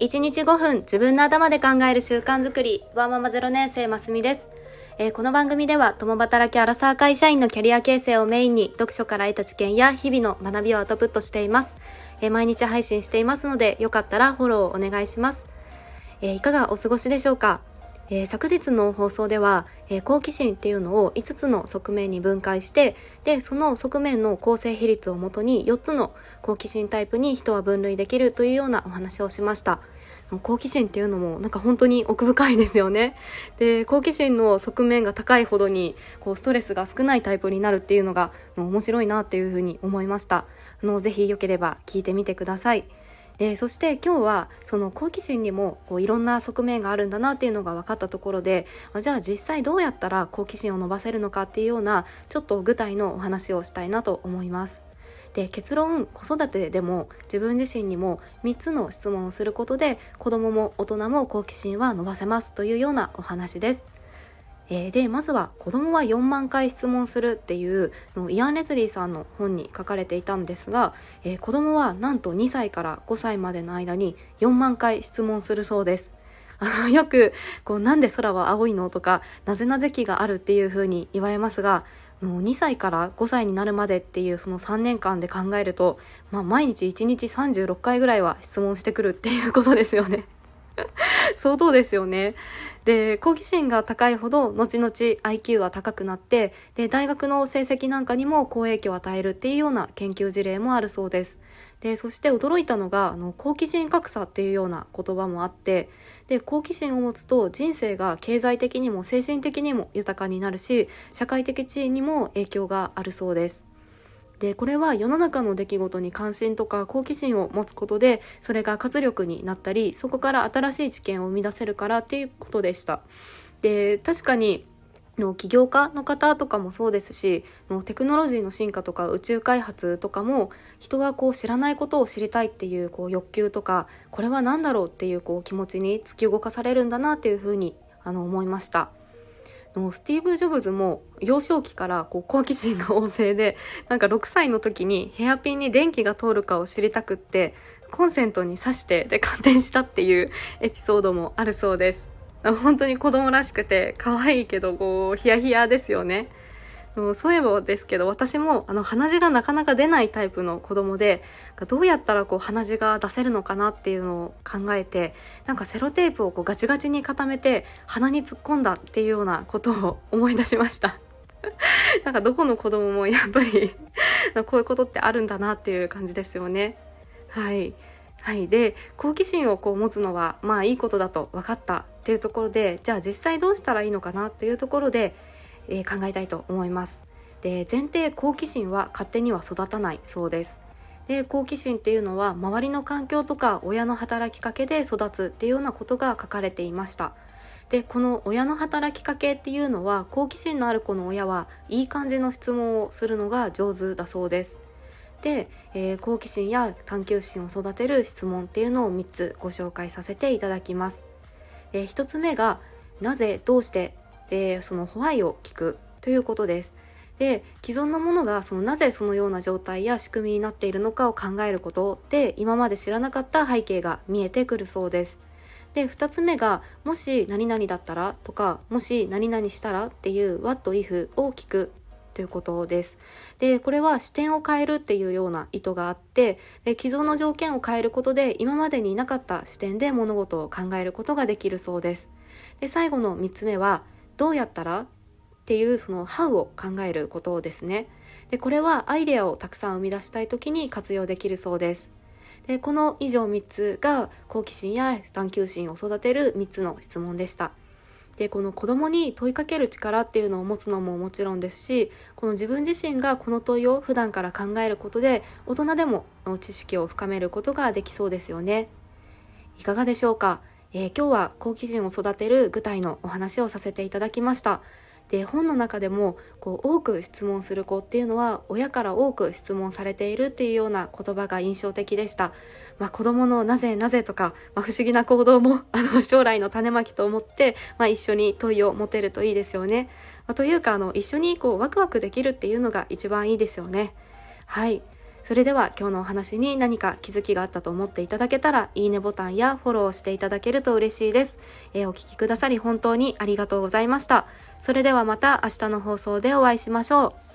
1日5分自分の頭で考える習慣づくり、ワーママ0年生ますみです。えー、この番組では共働きアラサー会社員のキャリア形成をメインに読書から得た知見や日々の学びをアウトプットしています。えー、毎日配信していますのでよかったらフォローお願いします。えー、いかがお過ごしでしょうか？えー、昨日の放送では、えー、好奇心っていうのを5つの側面に分解してでその側面の構成比率をもとに4つの好奇心タイプに人は分類できるというようなお話をしました。好奇心っていうのもなんか本当に奥深いですよね。で好奇心の側面が高いほどにこうストレスが少ないタイプになるっていうのが面白いなっていうふうに思いました。あのぜひよければ聞いてみてください。でそして今日はその好奇心にもこういろんな側面があるんだなっていうのが分かったところでじゃあ実際どうやったら好奇心を伸ばせるのかっていうようなちょっと具体のお話をしたいなと思います。で結論子育てでも自分自身にも3つの質問をすることで子どもも大人も好奇心は伸ばせますというようなお話です。えー、でまずは子供は4万回質問するっていうのイアン・レズリーさんの本に書かれていたんですが、えー、子供はなんと2歳から5歳までの間に4万回質問するそうです。あのよくこうなんで空は青いのとかなぜなぜ期があるっていう風に言われますがもう2歳から5歳になるまでっていうその3年間で考えると、まあ、毎日1日36回ぐらいは質問してくるっていうことですよね。相当ですよね。で好奇心が高いほど後々 IQ は高くなってで大学の成績なんかにも好影響を与えるっていうような研究事例もあるそうです。でそして驚いたのがあの好奇心格差っていうような言葉もあってで好奇心を持つと人生が経済的にも精神的にも豊かになるし社会的地位にも影響があるそうです。でこれは世の中の出来事に関心とか好奇心を持つことでそれが活力になったりそこから新しい知見を生み出せるからっていうことでした。で確かにの起業家の方とかもそうですしのテクノロジーの進化とか宇宙開発とかも人はこう知らないことを知りたいっていうこう欲求とかこれは何だろうっていうこう気持ちに突き動かされるんだなっていうふうにあの思いました。のスティーブ・ジョブズも幼少期からこう好奇心が旺盛でなんか6歳の時にヘアピンに電気が通るかを知りたくってコンセントに挿してで感電したっていうエピソードもあるそうです。本当に子供らしくて可愛いけどこうヒヤヒヤですよね。そういえばですけど私もあの鼻血がなかなか出ないタイプの子供でどうやったらこう鼻血が出せるのかなっていうのを考えてなんかセロテープをこうガチガチに固めて鼻に突っ込んだっていうようなことを思い出しました。なんかどこの子供もやっぱりこういうことってあるんだなっていう感じですよね。はい。はい、で好奇心をこう持つのはまあいいことだと分かったっていうところでじゃあ実際どうしたらいいのかなっていうところでえ、考えたいと思います。で前提好奇心は勝手には育たないそうです。で好奇心っていうのは周りの環境とか親の働きかけで育つっていうようなことが書かれていました。でこの親の働きかけっていうのは好奇心のある子の親はいい感じの質問をするのが上手だそうです。で、えー、好奇心や探求心を育てる質問っていうのを3つご紹介させていただきます、えー、1つ目がなぜどうしてでそのホワイを聞くということです。で既存のものがそのなぜそのような状態や仕組みになっているのかを考えることで今まで知らなかった背景が見えてくるそうです。で2つ目が「もし何々だったら?」とか「もし何々したら?」っていう「what if」を聞くということです。でこれは視点を変えるっていうような意図があってで既存の条件を変えることで今までになかった視点で物事を考えることができるそうです。で最後の3つ目は「どうやったらっていうその How を考えることですね。でこれはアイデアをたくさん生み出したい時に活用できるそうです。でこの以上3つが好奇心や探求心を育てる3つの質問でした。でこの子供に問いかける力っていうのを持つのももちろんですしこの自分自身がこの問いを普段から考えることで大人でも知識を深めることができそうですよね。いかがでしょうか？えー、今日は好奇心を育てる具体のお話をさせていただきました。で本の中でもこう多く質問する子っていうのは親から多く質問されているっていうような言葉が印象的でした、まあ、子供のなぜなぜとか、まあ、不思議な行動も あの将来の種まきと思って、まあ、一緒に問いを持てるといいですよね、まあ、というかあの一緒にこうワクワクできるっていうのが一番いいですよね。はい。それでは今日のお話に何か気づきがあったと思っていただけたらいいねボタンやフォローしていただけると嬉しいです、えー、お聴きくださり本当にありがとうございました。それではまた明日の放送でお会いしましょう。